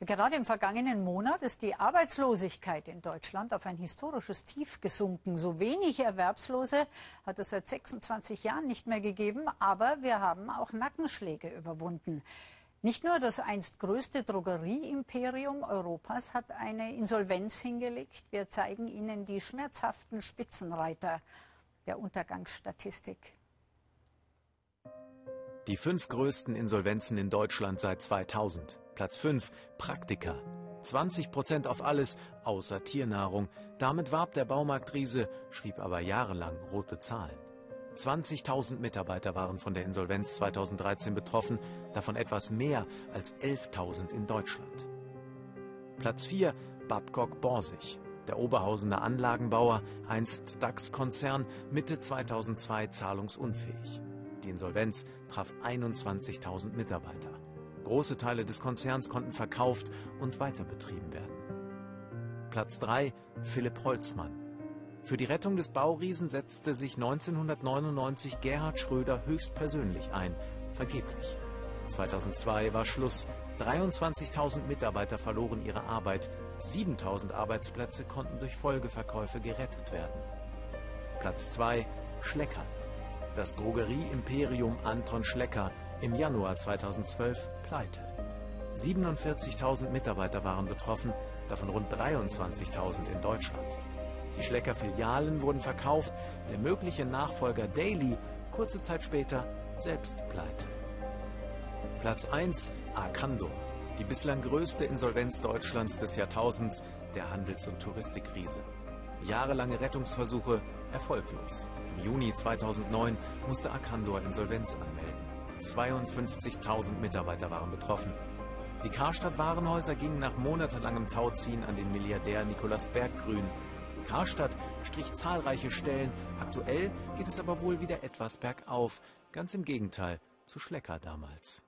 Gerade im vergangenen Monat ist die Arbeitslosigkeit in Deutschland auf ein historisches Tief gesunken. So wenig Erwerbslose hat es seit 26 Jahren nicht mehr gegeben, aber wir haben auch Nackenschläge überwunden. Nicht nur das einst größte Drogerieimperium Europas hat eine Insolvenz hingelegt. Wir zeigen Ihnen die schmerzhaften Spitzenreiter der Untergangsstatistik. Die fünf größten Insolvenzen in Deutschland seit 2000. Platz 5, Praktika. 20 Prozent auf alles, außer Tiernahrung. Damit warb der Baumarktriese, schrieb aber jahrelang rote Zahlen. 20.000 Mitarbeiter waren von der Insolvenz 2013 betroffen, davon etwas mehr als 11.000 in Deutschland. Platz 4, Babcock Borsig. Der Oberhausener Anlagenbauer, einst DAX-Konzern, Mitte 2002 zahlungsunfähig. Die Insolvenz traf 21.000 Mitarbeiter. Große Teile des Konzerns konnten verkauft und weiterbetrieben werden. Platz 3 Philipp Holzmann. Für die Rettung des Bauriesen setzte sich 1999 Gerhard Schröder höchstpersönlich ein, vergeblich. 2002 war Schluss. 23.000 Mitarbeiter verloren ihre Arbeit. 7.000 Arbeitsplätze konnten durch Folgeverkäufe gerettet werden. Platz 2 Schlecker. Das Drogerieimperium Anton Schlecker im Januar 2012 pleite. 47.000 Mitarbeiter waren betroffen, davon rund 23.000 in Deutschland. Die Schlecker-Filialen wurden verkauft, der mögliche Nachfolger Daily kurze Zeit später selbst pleite. Platz 1 Arcandor, die bislang größte Insolvenz Deutschlands des Jahrtausends, der Handels- und Touristikriese. Jahrelange Rettungsversuche erfolglos. Im Juni 2009 musste Arcandor Insolvenz anmelden. 52.000 Mitarbeiter waren betroffen. Die Karstadt Warenhäuser gingen nach monatelangem Tauziehen an den Milliardär Nikolaus Berggrün. Karstadt strich zahlreiche Stellen. Aktuell geht es aber wohl wieder etwas bergauf. Ganz im Gegenteil zu Schlecker damals.